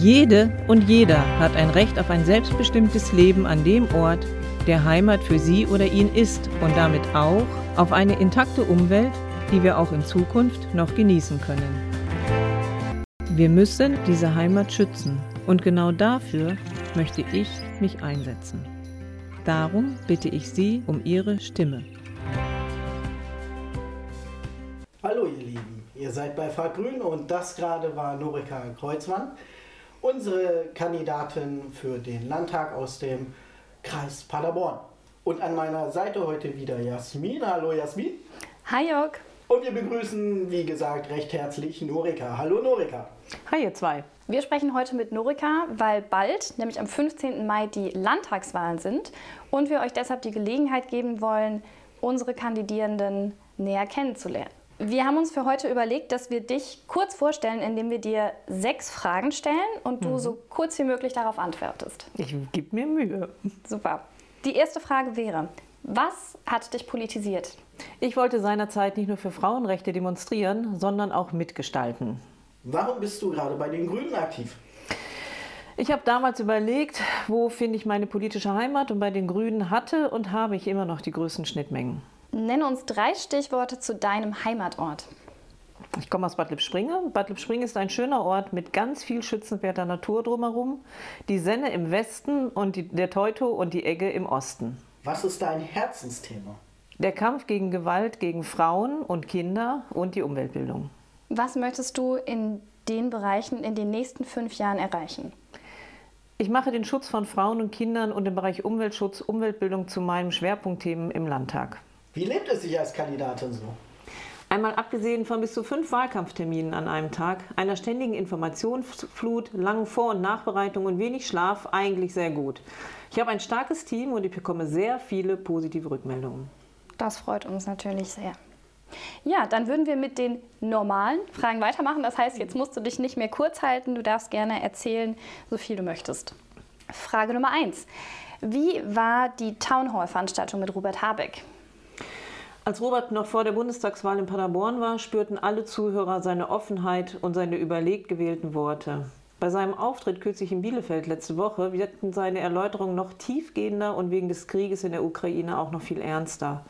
Jede und jeder hat ein Recht auf ein selbstbestimmtes Leben an dem Ort, der Heimat für sie oder ihn ist und damit auch auf eine intakte Umwelt, die wir auch in Zukunft noch genießen können. Wir müssen diese Heimat schützen und genau dafür möchte ich mich einsetzen. Darum bitte ich Sie um Ihre Stimme. Hallo ihr Lieben, ihr seid bei Fahrgrün und das gerade war Norika Kreuzmann, unsere Kandidatin für den Landtag aus dem Kreis Paderborn. Und an meiner Seite heute wieder Jasmin. Hallo Jasmin. Hi Jörg. Und wir begrüßen, wie gesagt, recht herzlich Norika. Hallo Norika. Hi ihr zwei. Wir sprechen heute mit Norika, weil bald, nämlich am 15. Mai, die Landtagswahlen sind und wir euch deshalb die Gelegenheit geben wollen, unsere Kandidierenden näher kennenzulernen. Wir haben uns für heute überlegt, dass wir dich kurz vorstellen, indem wir dir sechs Fragen stellen und du mhm. so kurz wie möglich darauf antwortest. Ich gebe mir Mühe. Super. Die erste Frage wäre, was hat dich politisiert? Ich wollte seinerzeit nicht nur für Frauenrechte demonstrieren, sondern auch mitgestalten. Warum bist du gerade bei den Grünen aktiv? Ich habe damals überlegt, wo finde ich meine politische Heimat und bei den Grünen hatte und habe ich immer noch die größten Schnittmengen. Nenne uns drei Stichworte zu deinem Heimatort. Ich komme aus Bad Lippspringe. Bad Lippspringe ist ein schöner Ort mit ganz viel schützenswerter Natur drumherum. Die Senne im Westen und die, der Teuto und die Egge im Osten. Was ist dein Herzensthema? Der Kampf gegen Gewalt gegen Frauen und Kinder und die Umweltbildung. Was möchtest du in den Bereichen in den nächsten fünf Jahren erreichen? Ich mache den Schutz von Frauen und Kindern und den Bereich Umweltschutz, Umweltbildung zu meinem Schwerpunktthemen im Landtag. Wie lebt es sich als Kandidatin so? Einmal abgesehen von bis zu fünf Wahlkampfterminen an einem Tag, einer ständigen Informationsflut, langen Vor- und Nachbereitungen und wenig Schlaf, eigentlich sehr gut. Ich habe ein starkes Team und ich bekomme sehr viele positive Rückmeldungen. Das freut uns natürlich sehr. Ja, dann würden wir mit den normalen Fragen weitermachen. Das heißt, jetzt musst du dich nicht mehr kurz halten. Du darfst gerne erzählen, so viel du möchtest. Frage Nummer eins. Wie war die Townhall-Veranstaltung mit Robert Habeck? Als Robert noch vor der Bundestagswahl in Paderborn war, spürten alle Zuhörer seine Offenheit und seine überlegt gewählten Worte. Bei seinem Auftritt kürzlich in Bielefeld letzte Woche wirkten seine Erläuterungen noch tiefgehender und wegen des Krieges in der Ukraine auch noch viel ernster.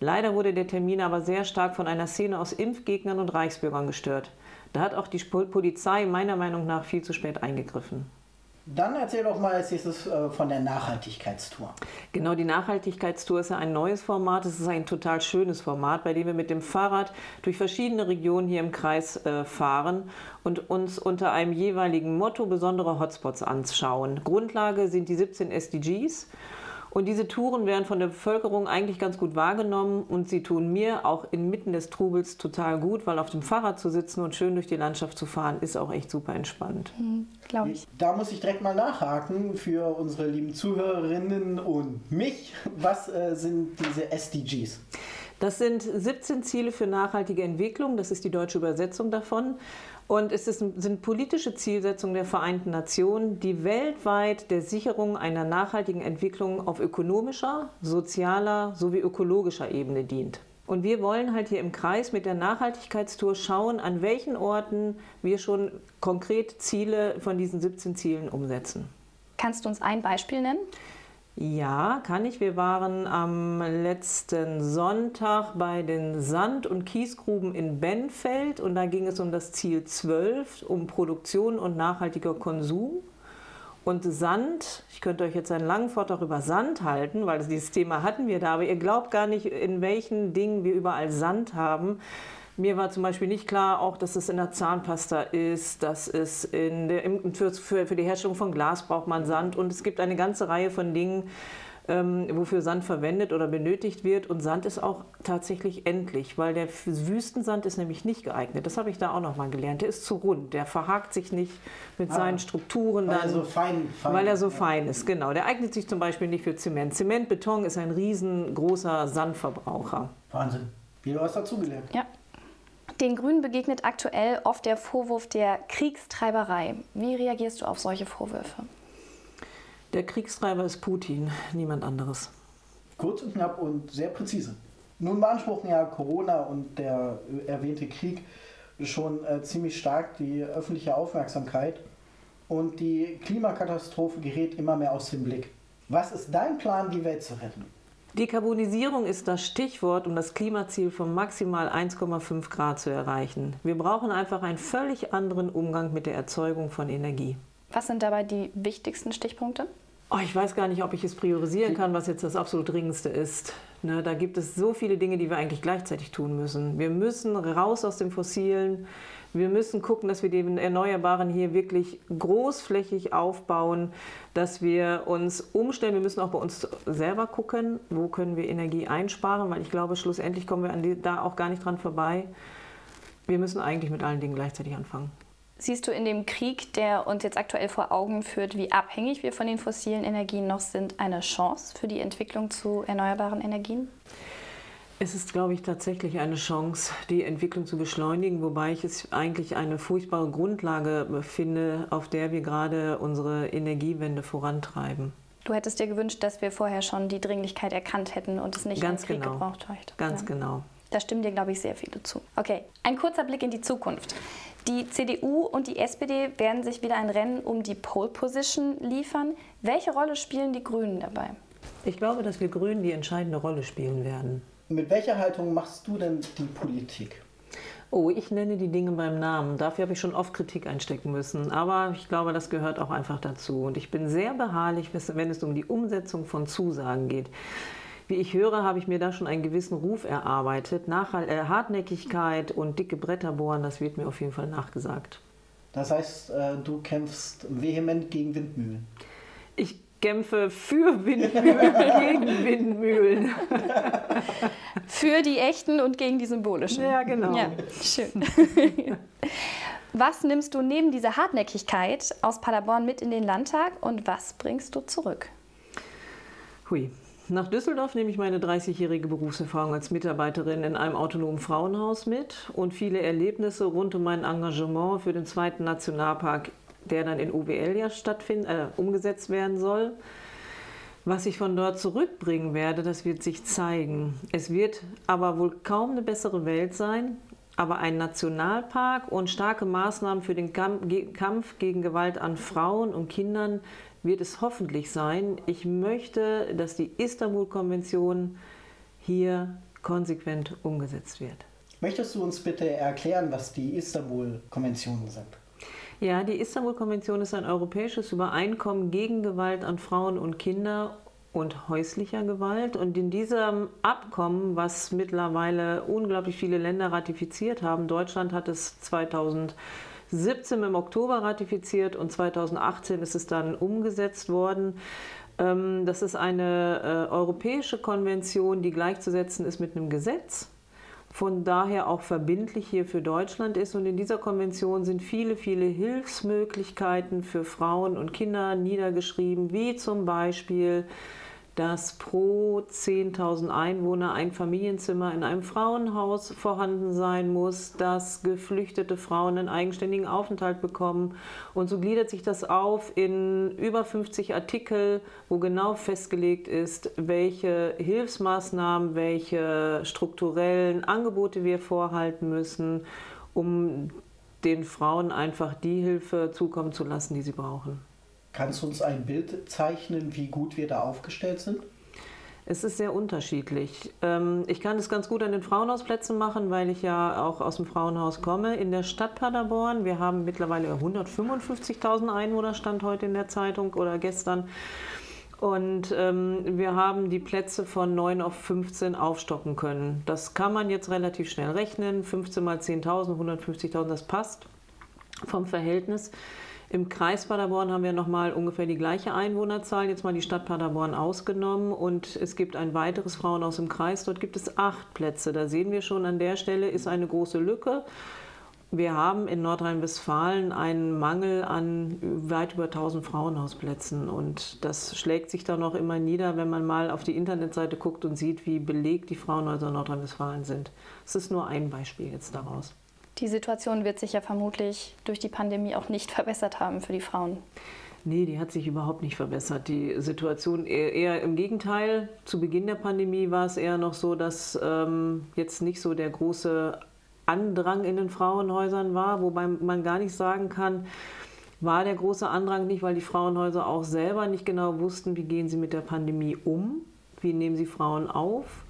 Leider wurde der Termin aber sehr stark von einer Szene aus Impfgegnern und Reichsbürgern gestört. Da hat auch die Polizei meiner Meinung nach viel zu spät eingegriffen. Dann erzähl doch mal als nächstes äh, von der Nachhaltigkeitstour. Genau, die Nachhaltigkeitstour ist ja ein neues Format. Es ist ein total schönes Format, bei dem wir mit dem Fahrrad durch verschiedene Regionen hier im Kreis äh, fahren und uns unter einem jeweiligen Motto besondere Hotspots anschauen. Grundlage sind die 17 SDGs. Und diese Touren werden von der Bevölkerung eigentlich ganz gut wahrgenommen und sie tun mir auch inmitten des Trubels total gut, weil auf dem Fahrrad zu sitzen und schön durch die Landschaft zu fahren, ist auch echt super entspannt. Mhm, Glaube ich. Da muss ich direkt mal nachhaken für unsere lieben Zuhörerinnen und mich. Was äh, sind diese SDGs? Das sind 17 Ziele für nachhaltige Entwicklung, das ist die deutsche Übersetzung davon. Und es ist, sind politische Zielsetzungen der Vereinten Nationen, die weltweit der Sicherung einer nachhaltigen Entwicklung auf ökonomischer, sozialer sowie ökologischer Ebene dient. Und wir wollen halt hier im Kreis mit der Nachhaltigkeitstour schauen, an welchen Orten wir schon konkret Ziele von diesen 17 Zielen umsetzen. Kannst du uns ein Beispiel nennen? Ja, kann ich. Wir waren am letzten Sonntag bei den Sand- und Kiesgruben in Benfeld und da ging es um das Ziel 12, um Produktion und nachhaltiger Konsum. Und Sand, ich könnte euch jetzt einen langen Vortrag über Sand halten, weil dieses Thema hatten wir da, aber ihr glaubt gar nicht, in welchen Dingen wir überall Sand haben. Mir war zum Beispiel nicht klar, auch dass es in der Zahnpasta ist, dass es in der, für, für die Herstellung von Glas braucht man Sand und es gibt eine ganze Reihe von Dingen, ähm, wofür Sand verwendet oder benötigt wird. Und Sand ist auch tatsächlich endlich, weil der Wüstensand ist nämlich nicht geeignet. Das habe ich da auch noch mal gelernt. Der ist zu rund, der verhakt sich nicht mit ah, seinen Strukturen. Weil dann, er so fein, fein Weil er so ja. fein ist, genau. Der eignet sich zum Beispiel nicht für Zement. Zementbeton ist ein riesengroßer Sandverbraucher. Wahnsinn. Wieder was dazugelernt. Ja. Den Grünen begegnet aktuell oft der Vorwurf der Kriegstreiberei. Wie reagierst du auf solche Vorwürfe? Der Kriegstreiber ist Putin, niemand anderes. Kurz und knapp und sehr präzise. Nun beanspruchen ja Corona und der erwähnte Krieg schon äh, ziemlich stark die öffentliche Aufmerksamkeit. und die Klimakatastrophe gerät immer mehr aus dem Blick. Was ist dein Plan, die Welt zu retten? Dekarbonisierung ist das Stichwort, um das Klimaziel von maximal 1,5 Grad zu erreichen. Wir brauchen einfach einen völlig anderen Umgang mit der Erzeugung von Energie. Was sind dabei die wichtigsten Stichpunkte? Oh, ich weiß gar nicht, ob ich es priorisieren kann, was jetzt das absolut Dringendste ist. Ne, da gibt es so viele Dinge, die wir eigentlich gleichzeitig tun müssen. Wir müssen raus aus dem Fossilen. Wir müssen gucken, dass wir die Erneuerbaren hier wirklich großflächig aufbauen, dass wir uns umstellen. Wir müssen auch bei uns selber gucken, wo können wir Energie einsparen, weil ich glaube, schlussendlich kommen wir die, da auch gar nicht dran vorbei. Wir müssen eigentlich mit allen Dingen gleichzeitig anfangen. Siehst du in dem Krieg, der uns jetzt aktuell vor Augen führt, wie abhängig wir von den fossilen Energien noch sind, eine Chance für die Entwicklung zu erneuerbaren Energien? Es ist, glaube ich, tatsächlich eine Chance, die Entwicklung zu beschleunigen, wobei ich es eigentlich eine furchtbare Grundlage finde, auf der wir gerade unsere Energiewende vorantreiben. Du hättest dir gewünscht, dass wir vorher schon die Dringlichkeit erkannt hätten und es nicht Ganz Krieg genau. gebraucht hätte. Ganz ja. genau. Da stimmen dir, glaube ich, sehr viele zu. Okay, ein kurzer Blick in die Zukunft. Die CDU und die SPD werden sich wieder ein Rennen um die Pole Position liefern. Welche Rolle spielen die Grünen dabei? Ich glaube, dass wir Grünen die entscheidende Rolle spielen werden. Mit welcher Haltung machst du denn die Politik? Oh, ich nenne die Dinge beim Namen. Dafür habe ich schon oft Kritik einstecken müssen. Aber ich glaube, das gehört auch einfach dazu. Und ich bin sehr beharrlich, wenn es um die Umsetzung von Zusagen geht. Wie ich höre, habe ich mir da schon einen gewissen Ruf erarbeitet. Nach, äh, Hartnäckigkeit und dicke Bretter bohren, das wird mir auf jeden Fall nachgesagt. Das heißt, äh, du kämpfst vehement gegen Windmühlen. Ich kämpfe für Windmühlen, gegen Windmühlen. Für die echten und gegen die symbolischen. Ja, genau. Ja, schön. Was nimmst du neben dieser Hartnäckigkeit aus Paderborn mit in den Landtag und was bringst du zurück? Hui. Nach Düsseldorf nehme ich meine 30-jährige Berufserfahrung als Mitarbeiterin in einem autonomen Frauenhaus mit und viele Erlebnisse rund um mein Engagement für den zweiten Nationalpark, der dann in UWL ja stattfind, äh, umgesetzt werden soll. Was ich von dort zurückbringen werde, das wird sich zeigen. Es wird aber wohl kaum eine bessere Welt sein, aber ein Nationalpark und starke Maßnahmen für den Kampf gegen Gewalt an Frauen und Kindern wird es hoffentlich sein. Ich möchte, dass die Istanbul-Konvention hier konsequent umgesetzt wird. Möchtest du uns bitte erklären, was die Istanbul-Konventionen sind? Ja, die Istanbul-Konvention ist ein europäisches Übereinkommen gegen Gewalt an Frauen und Kinder und häuslicher Gewalt. Und in diesem Abkommen, was mittlerweile unglaublich viele Länder ratifiziert haben, Deutschland hat es 2000 2017 im Oktober ratifiziert und 2018 ist es dann umgesetzt worden. Ähm, das ist eine äh, europäische Konvention, die gleichzusetzen ist mit einem Gesetz von daher auch verbindlich hier für Deutschland ist. Und in dieser Konvention sind viele, viele Hilfsmöglichkeiten für Frauen und Kinder niedergeschrieben, wie zum Beispiel dass pro 10.000 Einwohner ein Familienzimmer in einem Frauenhaus vorhanden sein muss, dass geflüchtete Frauen einen eigenständigen Aufenthalt bekommen. Und so gliedert sich das auf in über 50 Artikel, wo genau festgelegt ist, welche Hilfsmaßnahmen, welche strukturellen Angebote wir vorhalten müssen, um den Frauen einfach die Hilfe zukommen zu lassen, die sie brauchen. Kannst du uns ein Bild zeichnen, wie gut wir da aufgestellt sind? Es ist sehr unterschiedlich. Ähm, ich kann es ganz gut an den Frauenhausplätzen machen, weil ich ja auch aus dem Frauenhaus komme. In der Stadt Paderborn, wir haben mittlerweile 155.000 Einwohner, stand heute in der Zeitung oder gestern. Und ähm, wir haben die Plätze von 9 auf 15 aufstocken können. Das kann man jetzt relativ schnell rechnen. 15 mal 10.000, 150.000, das passt vom Verhältnis. Im Kreis Paderborn haben wir nochmal ungefähr die gleiche Einwohnerzahl, jetzt mal die Stadt Paderborn ausgenommen. Und es gibt ein weiteres Frauenhaus im Kreis, dort gibt es acht Plätze. Da sehen wir schon, an der Stelle ist eine große Lücke. Wir haben in Nordrhein-Westfalen einen Mangel an weit über 1000 Frauenhausplätzen. Und das schlägt sich dann auch immer nieder, wenn man mal auf die Internetseite guckt und sieht, wie belegt die Frauenhäuser in Nordrhein-Westfalen sind. Es ist nur ein Beispiel jetzt daraus. Die Situation wird sich ja vermutlich durch die Pandemie auch nicht verbessert haben für die Frauen. Nee, die hat sich überhaupt nicht verbessert. Die Situation eher, eher, im Gegenteil. Zu Beginn der Pandemie war es eher noch so, dass ähm, jetzt nicht so der große Andrang in den Frauenhäusern war, wobei man gar nicht sagen kann, war der große Andrang nicht, weil die Frauenhäuser auch selber nicht genau wussten, wie gehen sie mit der Pandemie um, wie nehmen sie Frauen auf.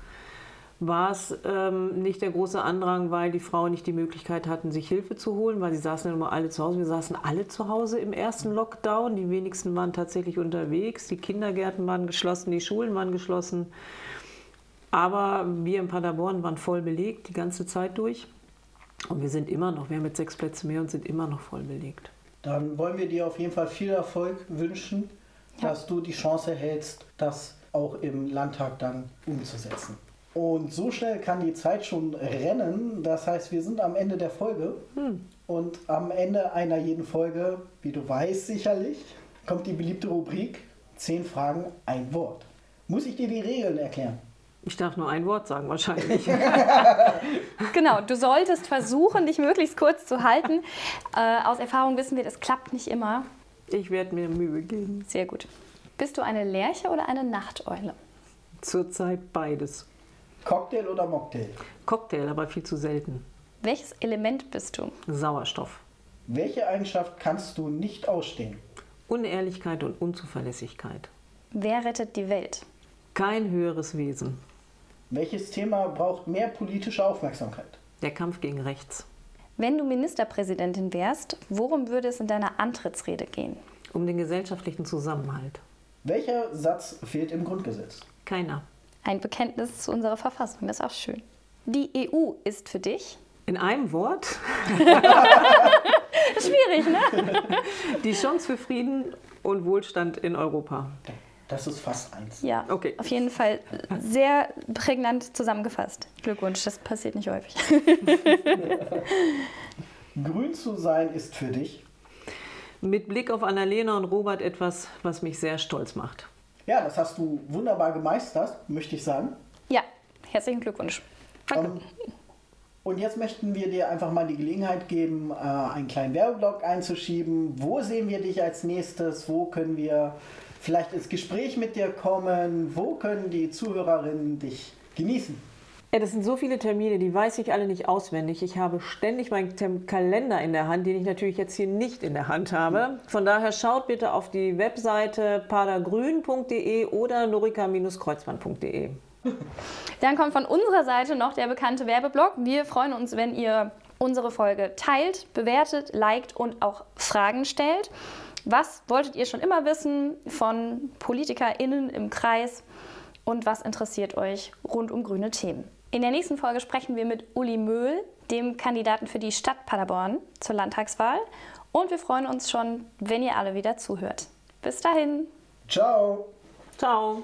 War es ähm, nicht der große Andrang, weil die Frauen nicht die Möglichkeit hatten, sich Hilfe zu holen, weil sie saßen ja immer alle zu Hause. Wir saßen alle zu Hause im ersten Lockdown. Die wenigsten waren tatsächlich unterwegs. Die Kindergärten waren geschlossen, die Schulen waren geschlossen. Aber wir in Paderborn waren voll belegt die ganze Zeit durch. Und wir sind immer noch, wir haben jetzt sechs Plätze mehr und sind immer noch voll belegt. Dann wollen wir dir auf jeden Fall viel Erfolg wünschen, ja. dass du die Chance hältst, das auch im Landtag dann umzusetzen. Und so schnell kann die Zeit schon rennen. Das heißt, wir sind am Ende der Folge. Hm. Und am Ende einer jeden Folge, wie du weißt sicherlich, kommt die beliebte Rubrik 10 Fragen, ein Wort. Muss ich dir die Regeln erklären? Ich darf nur ein Wort sagen, wahrscheinlich. genau, du solltest versuchen, dich möglichst kurz zu halten. Äh, aus Erfahrung wissen wir, das klappt nicht immer. Ich werde mir Mühe geben. Sehr gut. Bist du eine Lerche oder eine Nachteule? Zurzeit beides. Cocktail oder Mocktail? Cocktail, aber viel zu selten. Welches Element bist du? Sauerstoff. Welche Eigenschaft kannst du nicht ausstehen? Unehrlichkeit und Unzuverlässigkeit. Wer rettet die Welt? Kein höheres Wesen. Welches Thema braucht mehr politische Aufmerksamkeit? Der Kampf gegen rechts. Wenn du Ministerpräsidentin wärst, worum würde es in deiner Antrittsrede gehen? Um den gesellschaftlichen Zusammenhalt. Welcher Satz fehlt im Grundgesetz? Keiner. Ein Bekenntnis zu unserer Verfassung, das ist auch schön. Die EU ist für dich? In einem Wort? Schwierig, ne? Die Chance für Frieden und Wohlstand in Europa. Das ist fast eins. Ja, okay. auf jeden Fall sehr prägnant zusammengefasst. Glückwunsch, das passiert nicht häufig. Grün zu sein ist für dich? Mit Blick auf Annalena und Robert etwas, was mich sehr stolz macht. Ja, das hast du wunderbar gemeistert, möchte ich sagen. Ja, herzlichen Glückwunsch. Danke. Um, und jetzt möchten wir dir einfach mal die Gelegenheit geben, äh, einen kleinen Werbeblock einzuschieben. Wo sehen wir dich als nächstes? Wo können wir vielleicht ins Gespräch mit dir kommen? Wo können die Zuhörerinnen dich genießen? Das sind so viele Termine, die weiß ich alle nicht auswendig. Ich habe ständig meinen Kalender in der Hand, den ich natürlich jetzt hier nicht in der Hand habe. Von daher schaut bitte auf die Webseite padergrün.de oder norika-kreuzmann.de. Dann kommt von unserer Seite noch der bekannte Werbeblock. Wir freuen uns, wenn ihr unsere Folge teilt, bewertet, liked und auch Fragen stellt. Was wolltet ihr schon immer wissen von PolitikerInnen im Kreis und was interessiert euch rund um grüne Themen? In der nächsten Folge sprechen wir mit Uli Möhl, dem Kandidaten für die Stadt Paderborn zur Landtagswahl. Und wir freuen uns schon, wenn ihr alle wieder zuhört. Bis dahin. Ciao. Ciao.